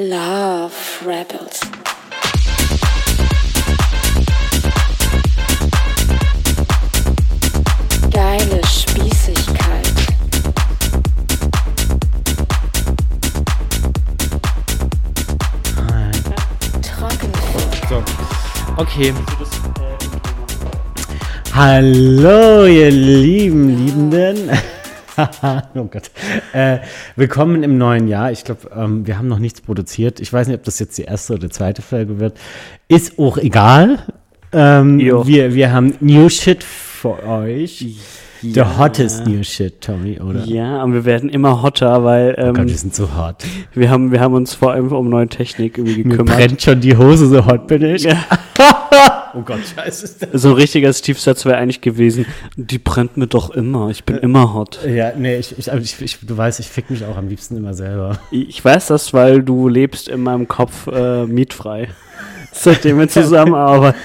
Love Rebels. Geile Spießigkeit. Trockenfilm. So. Okay. Hallo, ihr lieben Liebenden. oh Gott. Äh, willkommen im neuen Jahr. Ich glaube, ähm, wir haben noch nichts produziert. Ich weiß nicht, ob das jetzt die erste oder zweite Folge wird. Ist auch egal. Ähm, wir, wir haben New Shit für euch. The Ja. hottest New Shit, Tommy, oder? Ja, und wir werden immer hotter, weil Oh ähm, Gott, wir sind so hot. wir, haben, wir haben uns vor allem um neue Technik irgendwie Mir gekümmert. brennt schon die Hose, so hot bin ich. Ja. Oh Gott, scheiße. das- So ein richtiger Steve-Satz wäre eigentlich gewesen, die brennt mir doch immer, ich bin immer hot. Ja, nee, ich, ich, ich, ich, du weißt, ich fick mich auch am liebsten immer selber. Ich weiß das, weil du lebst in meinem Kopf äh, mietfrei. Seitdem wir zusammenarbeiten.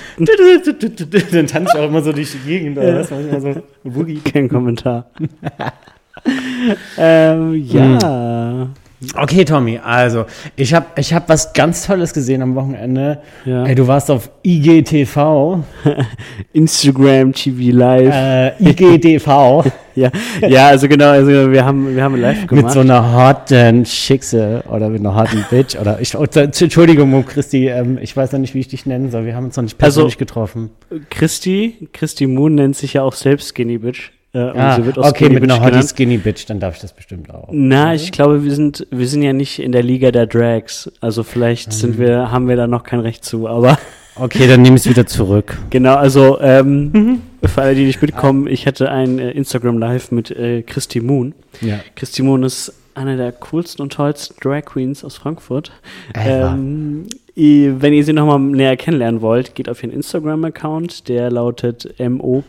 Dann tanze ich auch immer so durch die Gegend. Oder was? Manchmal so Boogie. Kein Kommentar. ähm, ja. Okay, Tommy, also ich habe ich hab was ganz Tolles gesehen am Wochenende. Ja. Ey, du warst auf IGTV. Instagram, TV Live. Äh, IGTV. Ja, ja, also genau, also wir haben, wir haben live gemacht. mit so einer hotten Schickse oder mit einer hotten Bitch. Oder ich, oh, Entschuldigung, Mo Christi, ähm, ich weiß noch nicht, wie ich dich nennen soll. Wir haben uns noch nicht Also- persönlich getroffen. Christi, Christi Moon nennt sich ja auch selbst Skinny Bitch. Äh, und Ah, okay, Skinny mit einer hottie. Skinny Bitch, dann darf ich das bestimmt auch. Na, ich glaube, wir sind, wir sind ja nicht in der Liga der Drags. Also vielleicht sind wir, haben wir da noch kein Recht zu, aber Okay, dann nehme ich es wieder zurück. genau, also ähm, für alle, die nicht mitkommen, ich hatte ein äh, Instagram Live mit äh, Christi Moon. Ja. Christi Moon ist eine der coolsten und tollsten Drag Queens aus Frankfurt. Ähm, wenn ihr sie nochmal näher kennenlernen wollt, geht auf ihren Instagram-Account, der lautet mo.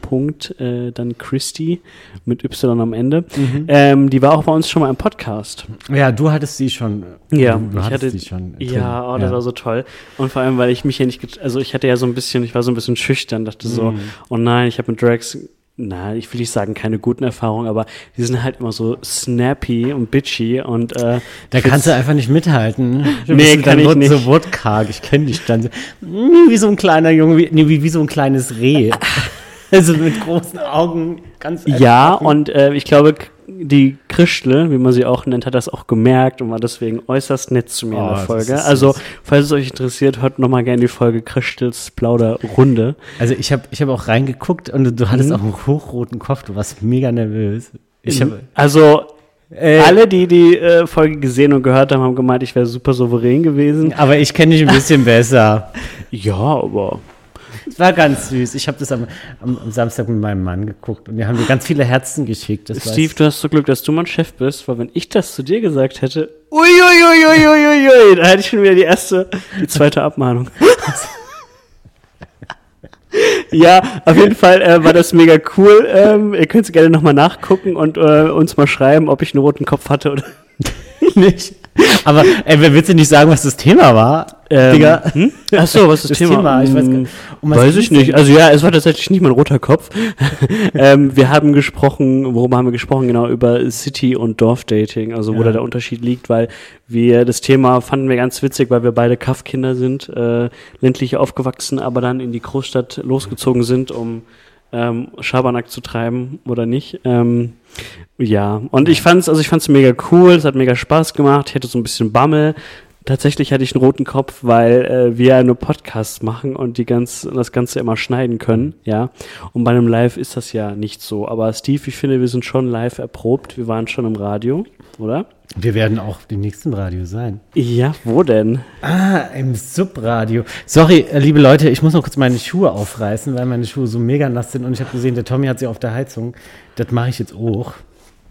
Äh, dann Christy mit Y am Ende. Mhm. Ähm, die war auch bei uns schon mal im Podcast. Ja, du hattest sie schon. Ja, du, ich hatte- sie schon. Ja, oh, das war so toll. Und vor allem, weil ich mich ja nicht, also ich hatte ja so ein bisschen, ich war so ein bisschen schüchtern, dachte so, Mhm. oh nein, ich habe mit Drags, na, ich will nicht sagen, keine guten Erfahrungen, aber die sind halt immer so snappy und bitchy und äh, Da kannst du einfach nicht mithalten. Du Nee, kann ich nicht. so wortkarg. Ich kenne dich dann. Wie so ein kleiner Junge, wie, nee, wie, wie so ein kleines Reh. also mit großen Augen, ganz Ja, und äh, ich glaube, die Christle, wie man sie auch nennt, hat das auch gemerkt und war deswegen äußerst nett zu mir in Oh, der das Folge. Also, falls es euch interessiert, hört nochmal gerne die Folge Christels Plauderrunde. Also ich habe ich hab auch reingeguckt und du, du hattest Mhm. auch einen hochroten Kopf. Du warst mega nervös. Ich hab, Also, äh, alle, die die äh, Folge gesehen und gehört haben, haben gemeint, ich wäre super souverän gewesen. aber ich kenne dich ein bisschen besser. Ja, aber Es war ganz süß. Ich habe das am, am, am Samstag mit meinem Mann geguckt und wir haben dir ganz viele Herzen geschickt. Steve, war's. du hast so Glück, dass du mein Chef bist, weil wenn ich das zu dir gesagt hätte, uiuiuiuiuiui, da hätte ich schon wieder die erste, die zweite Abmahnung. ja, auf jeden Fall äh, war das mega cool. Ähm, ihr könnt es gerne nochmal nachgucken und äh, uns mal schreiben, ob ich einen roten Kopf hatte oder nicht. Aber ey, wer willst du nicht sagen, was das Thema war? Ähm, Digga. Hm? Ach so, was ist das, Das Thema? Thema, ich weiß gar Hm, nicht. Um weiß ich nicht. Also ja, es war tatsächlich nicht mein roter Kopf. ähm, wir haben gesprochen, worüber haben wir gesprochen? Genau, über City- und Dorfdating, also wo Ja. da der Unterschied liegt, weil wir das Thema fanden wir ganz witzig, weil wir beide Kaffkinder sind, äh, ländlich aufgewachsen, aber dann in die Großstadt losgezogen sind, um ähm, Schabernack zu treiben oder nicht. Ähm, ja, und ich fand's, also mega cool, es hat mega Spaß gemacht, ich hatte so ein bisschen Bammel. Tatsächlich hatte ich einen roten Kopf, weil äh, wir ja nur Podcasts machen und die ganz, das Ganze immer schneiden können, ja. Und bei einem Live ist das ja nicht so. Aber Steve, ich finde, wir sind schon live erprobt. Wir waren schon im Radio, oder? Wir werden auch im nächsten Radio sein. Ja, wo denn? Ah, im Subradio. Sorry, äh, liebe Leute, ich muss noch kurz meine Schuhe aufreißen, weil meine Schuhe so mega nass sind und ich habe gesehen, der Tommy hat sie auf der Heizung. Das mache ich jetzt auch.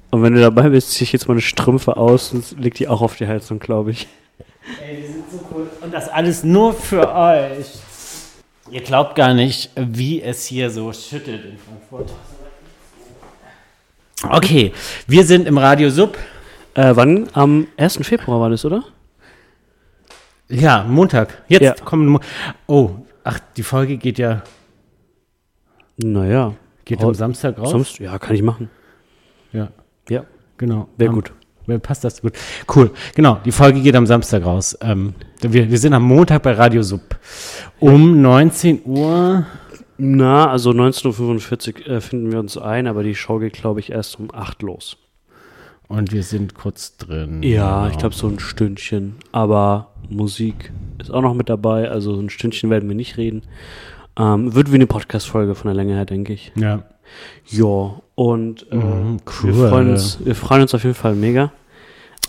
Und wenn du dabei bist, ziehe ich jetzt meine Strümpfe aus und leg die auch auf die Heizung, glaube ich. Ey, die sind so cool. Und das alles nur für euch. Ihr glaubt gar nicht, wie es hier so schüttelt in Frankfurt. Okay, wir sind im Radio Sub. Äh, wann? Am 1. Februar war das, oder? Ja, Montag. Jetzt Ja. kommen. Mo oh, ach, die Folge geht ja Naja. geht am Samstag raus. Sonst, ja, kann ich machen. Ja, Ja, genau. wäre gut. Mir passt das gut. Cool. Genau, die Folge geht am Samstag raus. Ähm, wir, wir sind am Montag bei Radio Sub. Um 19 Uhr. Na, also 19.45 Uhr äh, finden wir uns ein, aber die Show geht, glaube ich, erst um 8 los. Und wir sind kurz drin. Ja, ich Genau. glaube so ein Stündchen. Aber Musik ist auch noch mit dabei, also ein Stündchen werden wir nicht reden. Ähm, wird wie eine Podcast-Folge von der Länge her, denke ich. Ja. Ja, und äh, Mhm, wir, cool. freuen uns, wir freuen uns auf jeden Fall mega.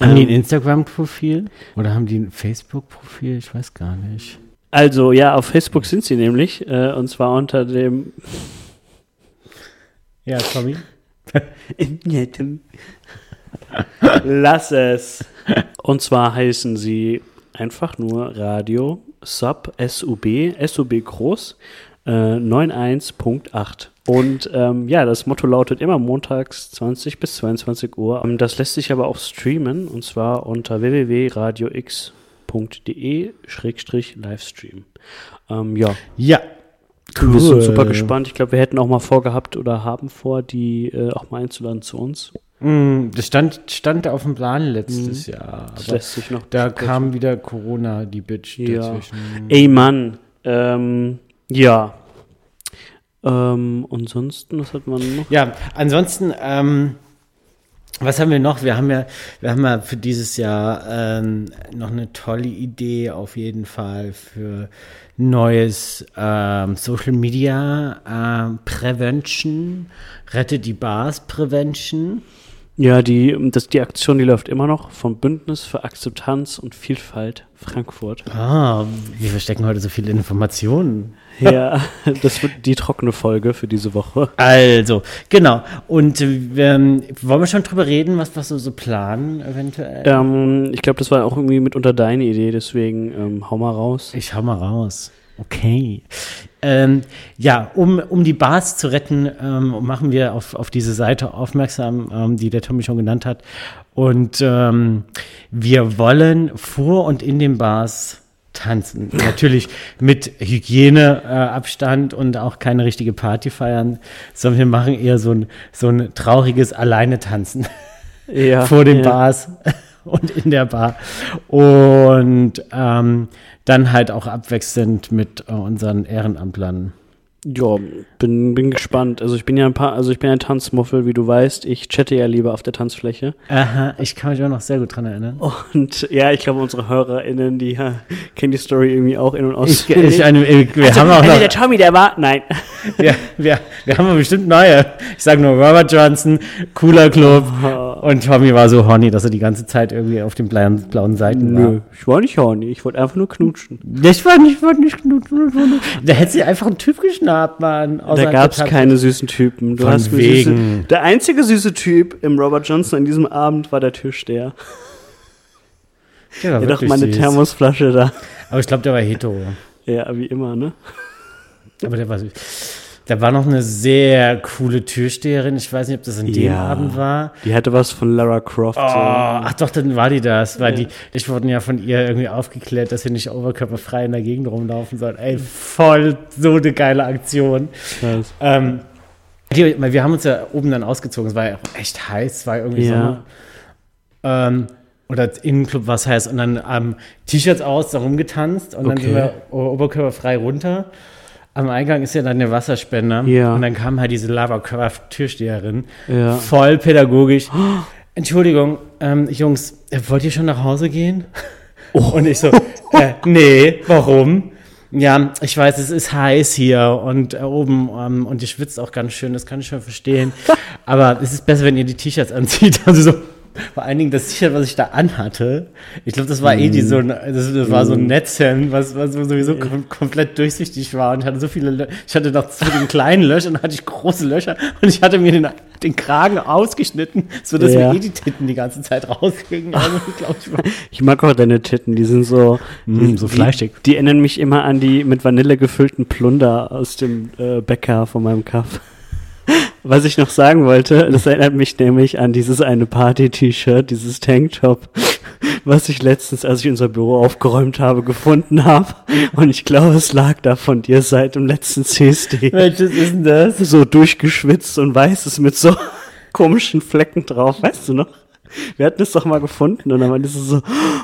Haben die ein Ähm, Instagram-Profil? Oder haben die ein Facebook-Profil? Ich weiß gar nicht. Also, ja, auf Facebook sind sie nämlich, äh, und zwar unter dem Ja, Tommy? Lass es. Und zwar heißen sie einfach nur Radio Sub SUB, SUB groß, äh, 91.8. Und ähm, ja, das Motto lautet immer montags 20 bis 22 Uhr. Ähm, Das lässt sich aber auch streamen und zwar unter www.radiox.de-livestream. Ähm, ja, Ja. wir sind super gespannt. Ich glaube, wir hätten auch mal vorgehabt oder haben vor, die äh, auch mal einzuladen zu uns. Mm, Das stand, stand auf dem Plan letztes Jahr. Das lässt sich noch da kam wieder Corona, die Bitch Ja. dazwischen. Ey Mann, ähm, ja. Ähm, ansonsten, was hat man noch? Ja, ansonsten, ähm, was haben wir noch? Wir haben ja, wir haben ja für dieses Jahr ähm, noch eine tolle Idee auf jeden Fall für neues ähm, Social Media ähm, Prevention, Rette die Bars Prevention. Ja, die, das, die Aktion, die läuft immer noch vom Bündnis für Akzeptanz und Vielfalt Frankfurt. Ah, wir verstecken heute so viele Informationen. Ja, das wird die trockene Folge für diese Woche. Also, genau. Und äh, wir, wollen wir schon drüber reden, was wir so, so planen, eventuell? Ähm, ich glaube, das war auch irgendwie mitunter deine Idee, deswegen ähm, hau mal raus. Ich hau mal raus. Okay. Ähm, ja, um, um die Bars zu retten, ähm, machen wir auf, auf diese Seite aufmerksam, ähm, die der Tommy schon genannt hat. Und ähm, wir wollen vor und in den Bars tanzen. Natürlich mit Hygieneabstand äh, und auch keine richtige Party feiern, sondern wir machen eher so ein, so ein trauriges Alleine-Tanzen Ja, vor den ja. Bars und in der Bar. Und ähm, dann halt auch abwechselnd mit äh, unseren Ehrenamtlern. Ja, bin, bin gespannt. Also ich bin ja ein paar, also ich bin ein Tanzmuffel, wie du weißt. Ich chatte ja lieber auf der Tanzfläche. Aha, ich kann mich auch noch sehr gut dran erinnern. Und ja, ich glaube, unsere HörerInnen, die ja, kennen die Story irgendwie auch in- und Ich, auswendig. ich, eine, wir, Also, haben auch also der noch, Tommy, der war, nein. wir, wir, wir haben bestimmt neue. Ich sage nur Robert Johnson, cooler Club. Und Tommy war so horny, dass er die ganze Zeit irgendwie auf den blauen, blauen Seiten Nö, war. ich war nicht horny, ich wollte einfach nur knutschen. Ich war nicht, ich war nicht knutschen. Da hätte sie einfach einen Typ geschnappt, Mann. Da gab es keine süßen Typen. Du Von hast wegen. Süße, der einzige süße Typ im Robert Johnson an diesem Abend war der Türsteher. Der war hat doch meine süß. Thermosflasche da. Aber ich glaube, der war hetero. Ja, wie immer, ne? Aber der war süß. Da war noch eine sehr coole Türsteherin. Ich weiß nicht, ob das an dem Ja. Abend war. Die hatte was von Lara Croft. Oh, so. ach doch, dann war die das. Weil Ja. die, ich wurde ja von ihr irgendwie aufgeklärt, dass sie nicht oberkörperfrei in der Gegend rumlaufen soll. Ey, voll so eine geile Aktion. Krass. Ähm, die, wir haben uns ja oben dann ausgezogen. Es war ja auch echt heiß. Es war irgendwie Ja. Sommer. Ähm, oder im Club war es heiß. Und dann ähm, T-Shirts aus, da rumgetanzt. Und dann Okay. sind wir oberkörperfrei runter. Am Eingang ist ja dann der Wasserspender. Ja. Und dann kam halt diese Lava Craft Türsteherin. Ja. Voll pädagogisch. Entschuldigung, ähm, Jungs, äh, wollt ihr schon nach Hause gehen? Und ich so, äh, nee, warum? Ja, ich weiß, es ist heiß hier und äh, oben ähm, und ihr schwitzt auch ganz schön, das kann ich schon verstehen. Aber es ist besser, wenn ihr die T-Shirts anzieht. Also so, vor allen Dingen das T-Shirt, was ich da anhatte, ich glaube, das war eh die so ein, das, das war so ein Netzhemd, was, was sowieso kom komplett durchsichtig war und hatte so viele Lö Ich hatte noch zu den kleinen Löchern hatte ich große Löcher und ich hatte mir den, den Kragen ausgeschnitten, sodass Ja. mir eh die Titten die ganze Zeit rausgingen. Also, ich glaube, ich Ich mag auch deine Titten, die sind so, Mm, die, so die, fleischig. Die erinnern mich immer an die mit Vanille gefüllten Plunder aus dem äh, Bäcker von meinem Kaff. Was ich noch sagen wollte, das erinnert mich nämlich an dieses eine Party-T-Shirt, dieses Tanktop, was ich letztens, als ich unser Büro aufgeräumt habe, gefunden habe. Und ich glaube, es lag da von dir seit dem letzten CSD. Welches ist denn das? So durchgeschwitzt und weißes mit so komischen Flecken drauf, weißt du noch? Wir hatten es doch mal gefunden und dann meinte sie so, oh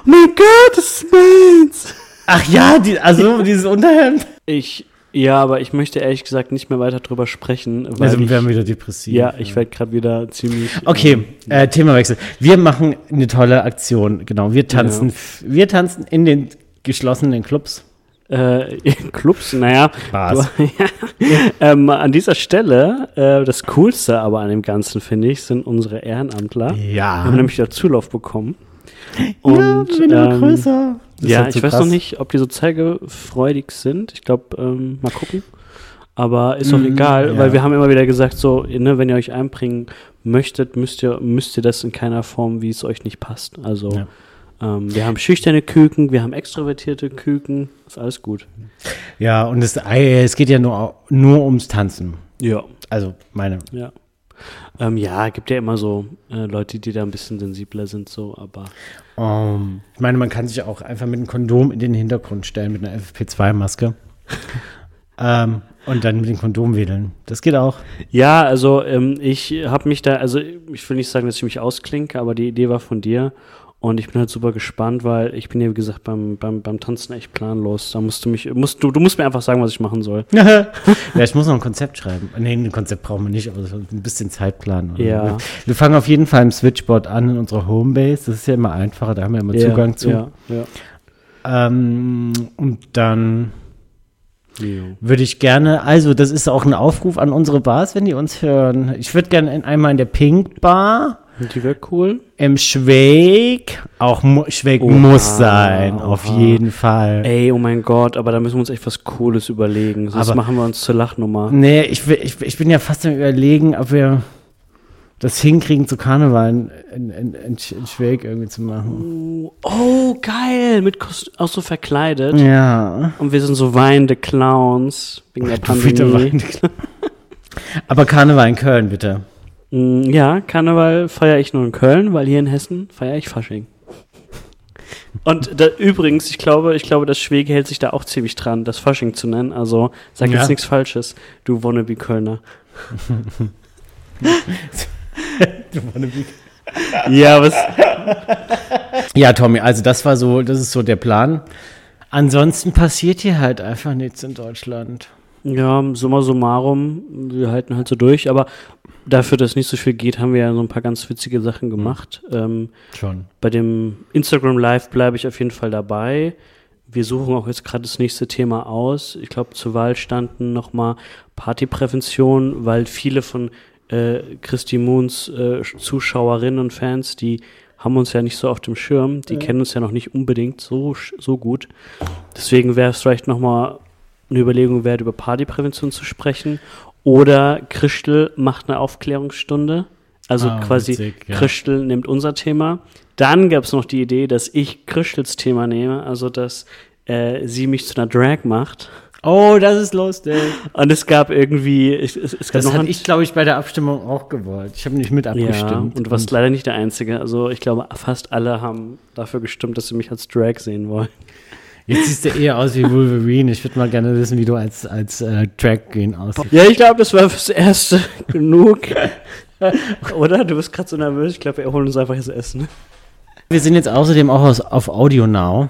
mein Gott, das ist meins. Ach ja, die, also dieses Unterhemd. Ich, ja, aber ich möchte ehrlich gesagt nicht mehr weiter drüber sprechen, weil Also ich, werden wir wieder depressiv. ja, ich werde gerade wieder ziemlich. Okay, äh, Themawechsel. Wir machen eine tolle Aktion. Genau, wir tanzen, f- wir tanzen in den geschlossenen Clubs. Äh, Clubs, naja. Bars. Du, ähm, an dieser Stelle, äh, das Coolste aber an dem Ganzen, finde ich, sind unsere Ehrenamtler. Wir Ja. haben nämlich da Zulauf bekommen. Und, ja, wir ähm, größer. Ist ja, halt so ich weiß krass. noch nicht, ob die so zeigefreudig sind. Ich glaube, ähm, mal gucken. Aber ist auch Mm, egal, ja. weil wir haben immer wieder gesagt, so, ne, wenn ihr euch einbringen möchtet, müsst ihr, müsst ihr das in keiner Form, wie es euch nicht passt. Also Ja. ähm, wir haben schüchterne Küken, wir haben extrovertierte Küken, ist alles gut. Ja, und es, äh, es geht ja nur, nur ums Tanzen. Ja. Also meine. Ja. Ähm, ja, gibt ja immer so äh, Leute, die da ein bisschen sensibler sind, so, aber Ähm, ich meine, man kann sich auch einfach mit einem Kondom in den Hintergrund stellen, mit einer FFP2-Maske. ähm, und dann mit dem Kondom wedeln. Das geht auch. Ja, also ähm, ich habe mich da, also ich will nicht sagen, dass ich mich ausklinke, aber die Idee war von dir und ich bin halt super gespannt, weil ich bin ja wie gesagt beim, beim, beim Tanzen echt planlos. Da musst du mich, musst du, du musst mir einfach sagen, was ich machen soll. ja, ich muss noch ein Konzept schreiben. Nee, ein Konzept brauchen wir nicht, aber so ein bisschen Zeitplan. oder? Ja. Wir, fangen auf jeden Fall im Switchboard an in unserer Homebase. Das ist ja immer einfacher, da haben wir immer Zugang zu. Ja, ja. Ähm, und dann würde ich gerne, also das ist auch ein Aufruf an unsere Bars, wenn die uns hören. Ich würde gerne in, einmal in der Pink Bar, die wäre cool. im Schweig, auch mu Schweig Oha, muss sein, auf oha. jeden Fall. Ey, oh mein Gott, aber da müssen wir uns echt was Cooles überlegen. Sonst Aber- machen wir uns zur Lachnummer. Nee, ich, ich, ich bin ja fast am überlegen, ob wir das hinkriegen, zu Karneval in, in, in, in Sch- in Schweig irgendwie zu machen. Oh, geil, mit Kost auch so verkleidet. Ja. Und wir sind so weinende Clowns wegen der Du wieder Pandemie. weinen. Aber Karneval in Köln, bitte. Mm, Ja, Karneval feiere ich nur in Köln, weil hier in Hessen feiere ich Fasching. Und da, übrigens, ich glaube, ich glaube, das Schwege hält sich da auch ziemlich dran, das Fasching zu nennen. Also sag Ja. jetzt nichts Falsches, du wannabe Kölner. ja, was? Ja, Tommy, also das war so, das ist so der Plan. Ansonsten passiert hier halt einfach nichts in Deutschland. Ja, summa summarum, wir halten halt so durch, aber dafür, dass nicht so viel geht, haben wir ja so ein paar ganz witzige Sachen gemacht. Ähm, Schon. Bei dem Instagram Live bleibe ich auf jeden Fall dabei. Wir suchen auch jetzt gerade das nächste Thema aus. Ich glaube, zur Wahl standen nochmal Partyprävention, weil viele von äh, Christy Moons äh, Zuschauerinnen und Fans, die haben uns ja nicht so auf dem Schirm, die kennen uns ja noch nicht unbedingt so, so gut. Deswegen wäre es vielleicht nochmal eine Überlegung wert, über Partyprävention zu sprechen. Oder Christel macht eine Aufklärungsstunde. Also Ah, quasi witzig, ja. Christel nimmt unser Thema. Dann gab es noch die Idee, dass ich Christels Thema nehme, also dass äh, sie mich zu einer Drag macht. Oh, das ist lustig. Und es gab irgendwie, es, es, gab Das hatte ich, glaube ich, bei der Abstimmung auch gewollt. Ich habe nicht mit ja, abgestimmt. und du warst leider nicht der Einzige. Also ich glaube, fast alle haben dafür gestimmt, dass sie mich als Drag sehen wollen. Jetzt siehst du eher aus wie Wolverine. Ich würde mal gerne wissen, wie du als, als äh, Drag Queen aussiehst. Ja, ich glaube, das war fürs Erste genug. Oder? Du bist gerade so nervös. Ich glaube, wir holen uns einfach jetzt Essen. Wir sind jetzt außerdem auch aus, auf Audio Now.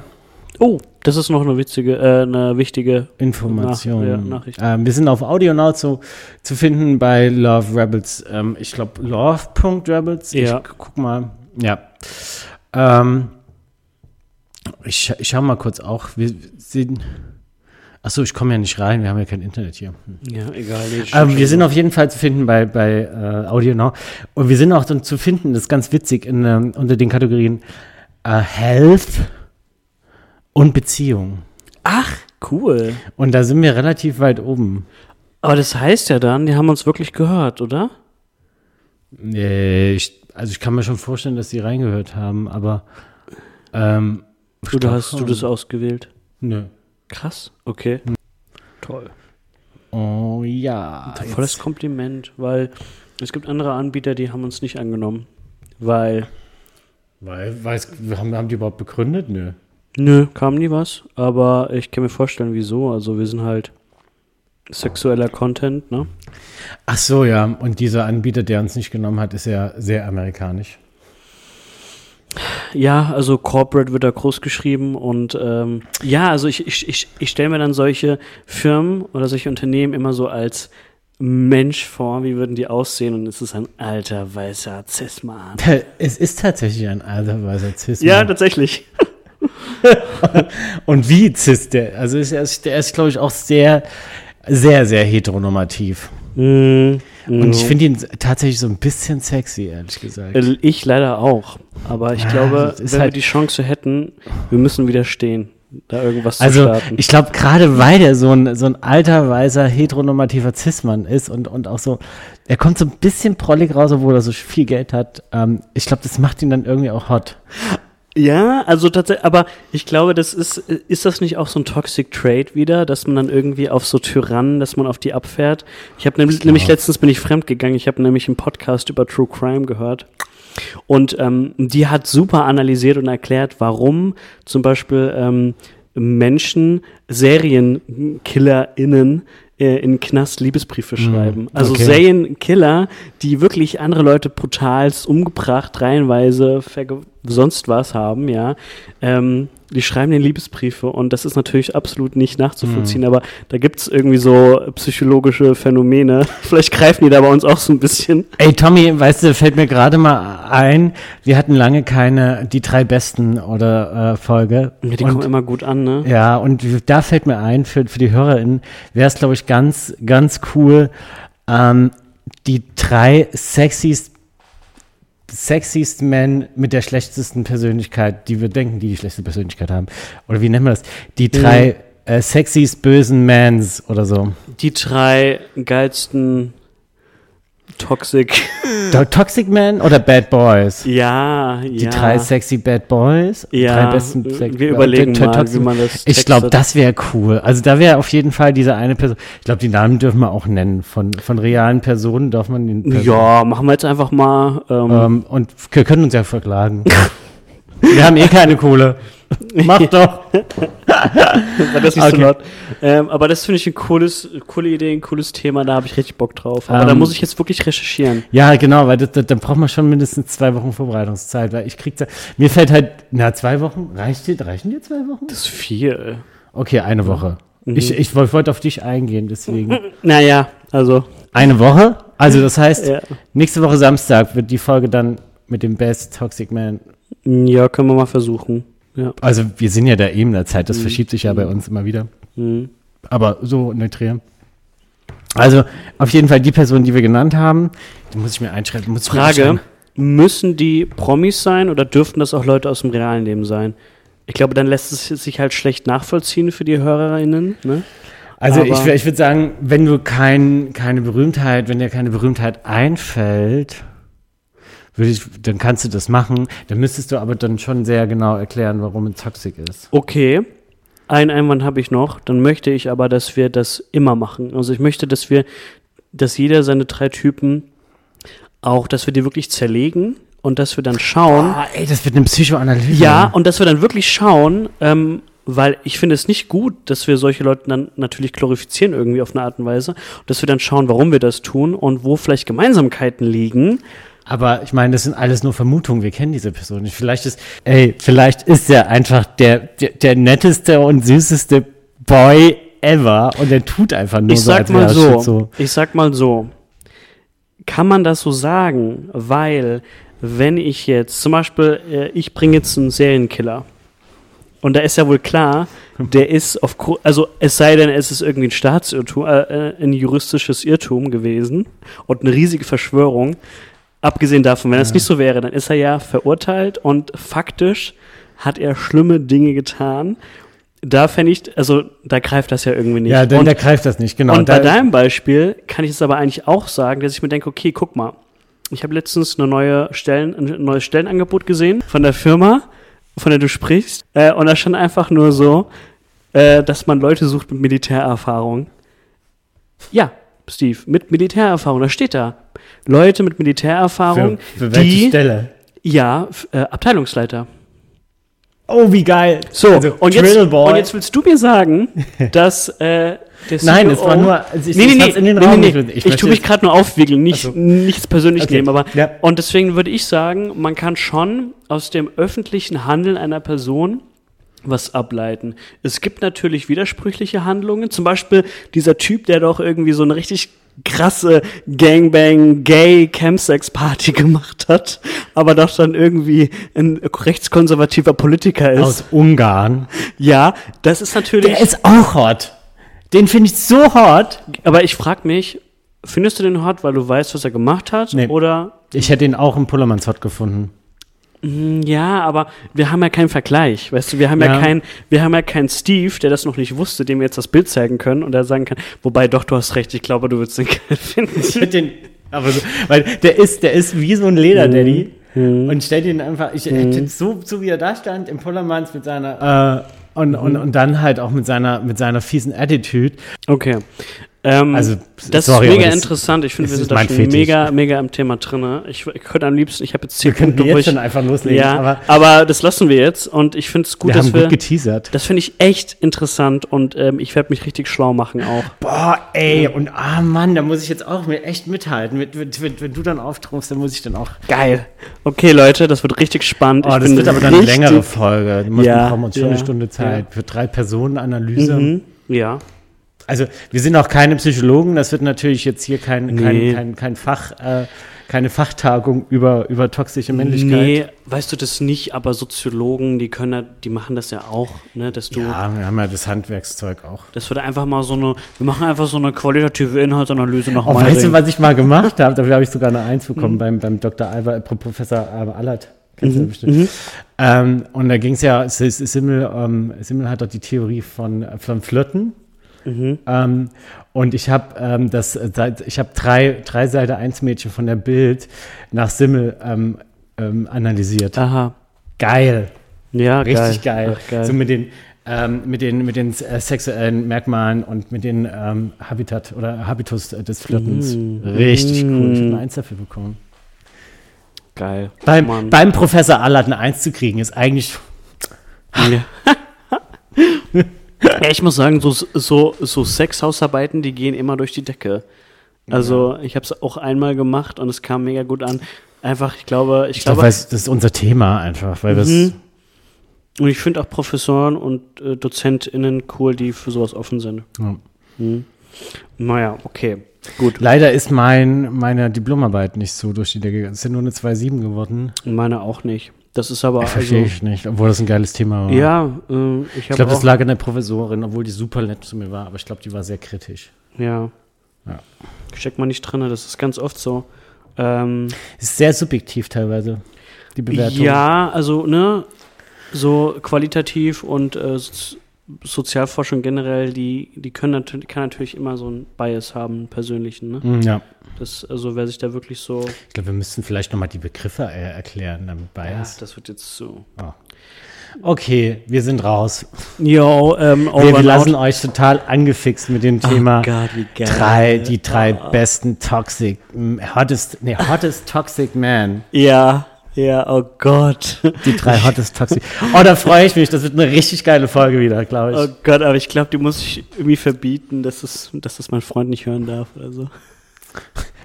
Oh, das ist noch eine witzige, äh, eine wichtige Information. Nach- ja, Nachricht. ähm, wir sind auf Audio Now zu, zu finden bei Love Rebels. Ähm, ich glaube, love.rebels. Ja. Ich gu- guck mal. Ja. Ähm, ich, ich schau mal kurz auch. Wir sind. Achso, ich komme ja nicht rein. Wir haben ja kein Internet hier. Hm. Ja, egal. Nee, Ähm, wir sind auf jeden Fall zu finden bei, bei äh, Audio Now. Und wir sind auch dann zu finden, das ist ganz witzig, in, ähm, unter den Kategorien äh, Health und Beziehung. Ach, cool. Und da sind wir relativ weit oben. Aber das heißt ja dann, die haben uns wirklich gehört, oder? Äh, ich, also ich kann mir schon vorstellen, dass die reingehört haben, aber ähm, Oder glaub hast du das ausgewählt? Nö. Krass, okay. Toll. Oh ja. Volles Kompliment, weil es gibt andere Anbieter, die haben uns nicht angenommen. Weil, Weil, weiß, haben, haben die überhaupt begründet? Nö. nö, kam nie was, aber ich kann mir vorstellen, wieso. Also wir sind halt sexueller Content, ne? Ach so, ja. Und dieser Anbieter, der uns nicht genommen hat, ist ja sehr amerikanisch. Ja, also Corporate wird da groß geschrieben und ähm, ja, also ich, ich, ich, ich stelle mir dann solche Firmen oder solche Unternehmen immer so als Mensch vor, wie würden die aussehen und es ist ein alter weißer Cis-Mann. Es ist tatsächlich ein alter weißer Cis. Ja, tatsächlich. Und wie cis der? Also ist, er ist, der ist, glaube ich, auch sehr, sehr, sehr heteronormativ. Mm, Und ich finde ihn tatsächlich so ein bisschen sexy, ehrlich gesagt. Ich leider auch. Aber ich Ja, glaube, wenn wir halt- die Chance hätten, wir müssen widerstehen, da irgendwas zu Also starten. ich glaube, gerade weil er so ein, so ein alter, weißer, heteronormativer Cis-Mann ist und, und auch so, er kommt so ein bisschen prollig raus, obwohl er so viel Geld hat. Ähm, ich glaube, das macht ihn dann irgendwie auch hot. Ja, also tatsächlich, aber ich glaube, das ist, ist das nicht auch so ein Toxic Trade wieder, dass man dann irgendwie auf so Tyrannen, dass man auf die abfährt? Ich habe nämlich, nämlich letztens bin ich fremdgegangen, ich habe nämlich einen Podcast über True Crime gehört. Und ähm, die hat super analysiert und erklärt, warum zum Beispiel ähm, Menschen, SerienkillerInnen äh, in Knast Liebesbriefe schreiben. Also okay. Serienkiller, die wirklich andere Leute brutalst umgebracht, reihenweise verge sonst was haben, ja. Ähm, die schreiben den Liebesbriefe und das ist natürlich absolut nicht nachzuvollziehen, aber da gibt's irgendwie so psychologische Phänomene. Vielleicht greifen die da bei uns auch so ein bisschen. Ey, Tommy, weißt du, fällt mir gerade mal ein, wir hatten lange keine die drei besten oder äh, Folge. Ja, die und, kommen immer gut an, ne? Ja, und da fällt mir ein, für, für die HörerInnen wäre es, glaube ich, ganz, ganz cool, ähm, die drei sexiest, sexiest Men mit der schlechtesten Persönlichkeit, die wir denken, die die schlechteste Persönlichkeit haben. Oder wie nennen wir das? Die drei äh, sexiest bösen Mans oder so. Die drei geilsten Toxic. To- Toxic Men oder Bad Boys? ja, Die ja. drei sexy Bad Boys? Ja, drei besten Sex- wir überlegen mal, toxic- wie man das Ich glaube, das wäre cool. Also da wäre auf jeden Fall diese eine Person. Ich glaube, die Namen dürfen wir auch nennen. Von, von realen Personen darf man den. Person- Ja, machen wir jetzt einfach mal. Ähm, Ähm, und wir können uns ja verklagen. wir haben eh keine Kohle. Mach doch. das okay. so. Ähm, aber das finde ich ein cooles, coole Idee, ein cooles Thema, da habe ich richtig Bock drauf. Aber da Ähm, muss ich jetzt wirklich recherchieren. Ja, genau, weil das, das, da braucht man schon mindestens zwei Wochen Vorbereitungszeit. Weil ich krieg da, mir fällt halt, na, zwei Wochen, reicht dir, reichen dir zwei Wochen? Das ist viel. Okay, eine Woche. Mhm. Ich, ich wollte wollte auf dich eingehen, deswegen. Naja, also. Eine Woche? Also das heißt, Ja. nächste Woche Samstag wird die Folge dann mit dem Best Toxic Man. Ja, können wir mal versuchen. Ja. Also wir sind ja da eben in der Zeit, das Mhm. verschiebt sich ja bei uns immer wieder. Mhm. Aber so neutral. Also auf jeden Fall die Person, die wir genannt haben, die muss ich mir einschreiben. Muss Frage. Müssen die Promis sein oder dürften das auch Leute aus dem realen Leben sein? Ich glaube, dann lässt es sich halt schlecht nachvollziehen für die HörerInnen. Ne? Also aber- ich, ich würde sagen, wenn du kein, keine Berühmtheit, wenn dir keine Berühmtheit einfällt, ich, dann kannst du das machen. Dann müsstest du aber dann schon sehr genau erklären, warum es toxisch ist. Okay, einen Einwand habe ich noch. Dann möchte ich aber, dass wir das immer machen. Also ich möchte, dass wir, dass jeder seine drei Typen auch, dass wir die wirklich zerlegen und dass wir dann schauen. Ah, ey, das wird eine Psychoanalyse. Ja, und dass wir dann wirklich schauen, ähm, weil ich finde es nicht gut, dass wir solche Leute dann natürlich glorifizieren irgendwie auf eine Art und Weise. Und dass wir dann schauen, warum wir das tun und wo vielleicht Gemeinsamkeiten liegen. Aber ich meine, das sind alles nur Vermutungen. Wir kennen diese Person nicht. Vielleicht ist, ey, vielleicht ist er einfach der, der, der netteste und süßeste Boy ever und er tut einfach nur Ich so, sag mal so, so. ich sag mal so, kann man das so sagen, weil wenn ich jetzt, zum Beispiel, äh, ich bringe jetzt einen Serienkiller und da ist ja wohl klar, der ist auf, also es sei denn, es ist irgendwie ein Staatsirrtum, äh, äh, ein juristisches Irrtum gewesen und eine riesige Verschwörung. Abgesehen davon, wenn das nicht so wäre, dann ist er ja verurteilt und faktisch hat er schlimme Dinge getan. Da fände ich, also da greift das ja irgendwie nicht. Ja, denn Und- der greift das nicht, genau. und bei Da- deinem Beispiel kann ich es aber eigentlich auch sagen, dass ich mir denke, okay, guck mal, ich habe letztens eine neue Stellen, ein neues Stellenangebot gesehen von der Firma, von der du sprichst, äh, und da stand einfach nur so, äh, dass man Leute sucht mit Militärerfahrung. Ja, Steve, mit Militärerfahrung, da steht da. Leute mit Militärerfahrung, für, für welche die, Stelle? ja, äh, Abteilungsleiter. Oh, wie geil. So, Also, und, jetzt, und jetzt willst du mir sagen, dass äh, Nein, es war nur, also ich, nee, nee, nee, in den nee, Raum nee, nee. Ich Ich, tue mich gerade nur aufwiegeln, nicht, Ach so. nichts persönlich Okay, nehmen, aber ja. und deswegen würde ich sagen, man kann schon aus dem öffentlichen Handeln einer Person was ableiten. Es gibt natürlich widersprüchliche Handlungen, zum Beispiel dieser Typ, der doch irgendwie so eine richtig krasse Gangbang Gay Campsex Party gemacht hat, aber doch dann irgendwie ein rechtskonservativer Politiker ist. aus Ungarn. Ja, das ist natürlich Der ist auch hot. Den finde ich so hot. Aber ich frage mich, findest du den hot, weil du weißt, was er gemacht hat? Nee. Oder Ich hätte ihn auch im Pullermanns hot gefunden. Mm, ja, aber wir haben ja keinen Vergleich, weißt du, wir haben ja, Ja. keinen, wir haben ja keinen Steve, der das noch nicht wusste, dem wir jetzt das Bild zeigen können und der sagen kann, wobei doch, du hast recht, ich glaube, du würdest den geil finden. Ich hätte den, aber so, weil der ist, der ist wie so ein Lederdaddy. Und stell den einfach, ich hätte so, so wie er da stand, im Pullermanns mit seiner, äh, und, und, und dann halt auch mit seiner, mit seiner fiesen Attitude. Okay. Ähm, Also, das sorry, ist mega das- interessant. Ich finde, wir sind da schon Fetisch. mega, mega im Thema drin. Ich, ich könnte am liebsten, ich habe jetzt zehn Wir Punkte, jetzt ich, schon einfach loslegen. ja, aber aber, das lassen wir jetzt und ich finde es gut, wir dass haben wir, gut geteasert. das finde ich echt interessant und ähm, ich werde mich richtig schlau machen auch. Boah, ey, und ah Mann, da muss ich jetzt auch mir echt mithalten. Wenn, wenn, wenn, wenn du dann auftrumpfst, dann muss ich dann auch. Geil. Okay, Leute, das wird richtig spannend. Oh, Ich das bin wird aber dann eine längere Folge. Musst Ja, wir haben uns schon ja, eine Stunde Zeit für drei Personen Analyse. Mhm. Ja. Also wir sind auch keine Psychologen, das wird natürlich jetzt hier kein, kein, Nee. kein, kein Fach, äh, keine Fachtagung über, über toxische Männlichkeit. Nee, weißt du das nicht, aber Soziologen, die können, ja- die machen das ja auch, ne, dass du, Ja, wir haben ja das Handwerkszeug auch. das wird einfach mal so eine, wir machen einfach so eine qualitative Inhaltsanalyse nach Oh, weißt du, was ich mal gemacht habe? Dafür habe ich sogar eine Eins Mhm. bekommen beim, beim Dr. Alba, äh, Professor Alba Allert. Ja bestimmt. Ähm, und da ging es ja, Simmel, ähm, Simmel hat doch die Theorie von, äh, von Flirten. Ähm, und ich habe ähm, das, ich habe drei, drei Seite 1 Mädchen von der Bild nach Simmel ähm, ähm, analysiert. Aha. Geil. Ja, Richtig geil. Ach, geil. So mit den, ähm, mit den, mit den äh, sexuellen Merkmalen und mit den ähm, Habitat oder Habitus äh, des Flirtens. Mm. Richtig cool. Ich habe eine Eins dafür bekommen. geil. Beim, Mann. beim Professor Allard eine Eins zu kriegen, ist eigentlich. Ja. ja, ich muss sagen, so, so, so Sexhausarbeiten, die gehen immer durch die Decke. Also, ich habe es auch einmal gemacht und es kam mega gut an. Einfach, ich glaube, ich, Ich glaube, glaube, das ist unser Thema einfach, weil Mhm. und ich finde auch Professoren und äh, DozentInnen cool, die für sowas offen sind. Ja. Mhm. Naja, okay, gut. Leider ist mein, meine Diplomarbeit nicht so durch die Decke gegangen. Es sind nur eine 2,7 geworden. Meine auch nicht. Das ist aber, Verstehe also, ich nicht, obwohl das ein geiles Thema war. ja, äh, ich Ich glaube, das lag an der Professorin, obwohl die super nett zu mir war, aber ich glaube, die war sehr kritisch. ja. Ja. Steckt man nicht drin, das ist ganz oft so. Ähm, Ist sehr subjektiv teilweise, die Bewertung. Ja, also, ne, so qualitativ und äh, Sozialforschung generell, die, die können natürlich, kann natürlich immer so einen Bias haben, einen persönlichen, ne? Mm, Ja, Das, also wer sich da wirklich so, ich glaube, wir müssten vielleicht nochmal die Begriffe äh, erklären, damit ja, Bias. das wird jetzt so. Okay, wir sind raus. Jo, ähm, Wir, wir lassen euch total angefixt mit dem Thema Oh Gott, wie geil. drei, die drei besten Toxic, hottest, nee, hottest Toxic Man. Ja, ja, oh Gott. Die drei hottest Toxic. Oh, da freue ich mich. Das wird eine richtig geile Folge wieder, glaube ich. Oh Gott, aber ich glaube, die muss ich irgendwie verbieten, dass es, dass das mein Freund nicht hören darf oder so.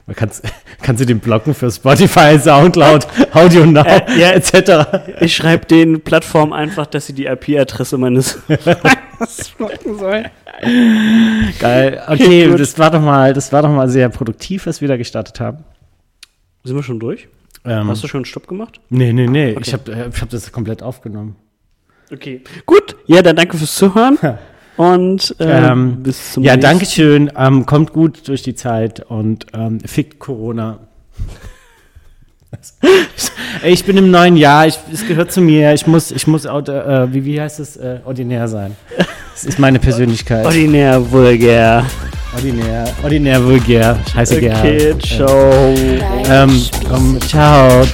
Man kannst, kannst du den blocken für Spotify, Soundcloud, Audio Now, Äh, ja. etc. Ich schreibe den Plattformen einfach, dass sie die IP-Adresse meines blocken sollen. Geil. Okay, das war doch mal, das war doch mal sehr produktiv, was wir da gestartet haben. Sind wir schon durch? Ähm, Hast du schon einen Stopp gemacht? nee, nee, nee. Okay. Ich habe ich hab das komplett aufgenommen. Okay. Gut. Ja, dann danke fürs Zuhören. Und äh, Ähm, bis zum Ja, nächsten danke schön. Ähm, kommt gut durch die Zeit und ähm, fickt Corona. Ich bin im neuen Jahr, ich, es gehört zu mir, ich muss, ich muss, äh, wie, wie heißt es, äh, ordinär sein. Das ist meine Persönlichkeit. Ordinär vulgär. Ordinär, ordinär vulgär, scheiße Okay, gern. ciao. Ähm, ähm, ciao.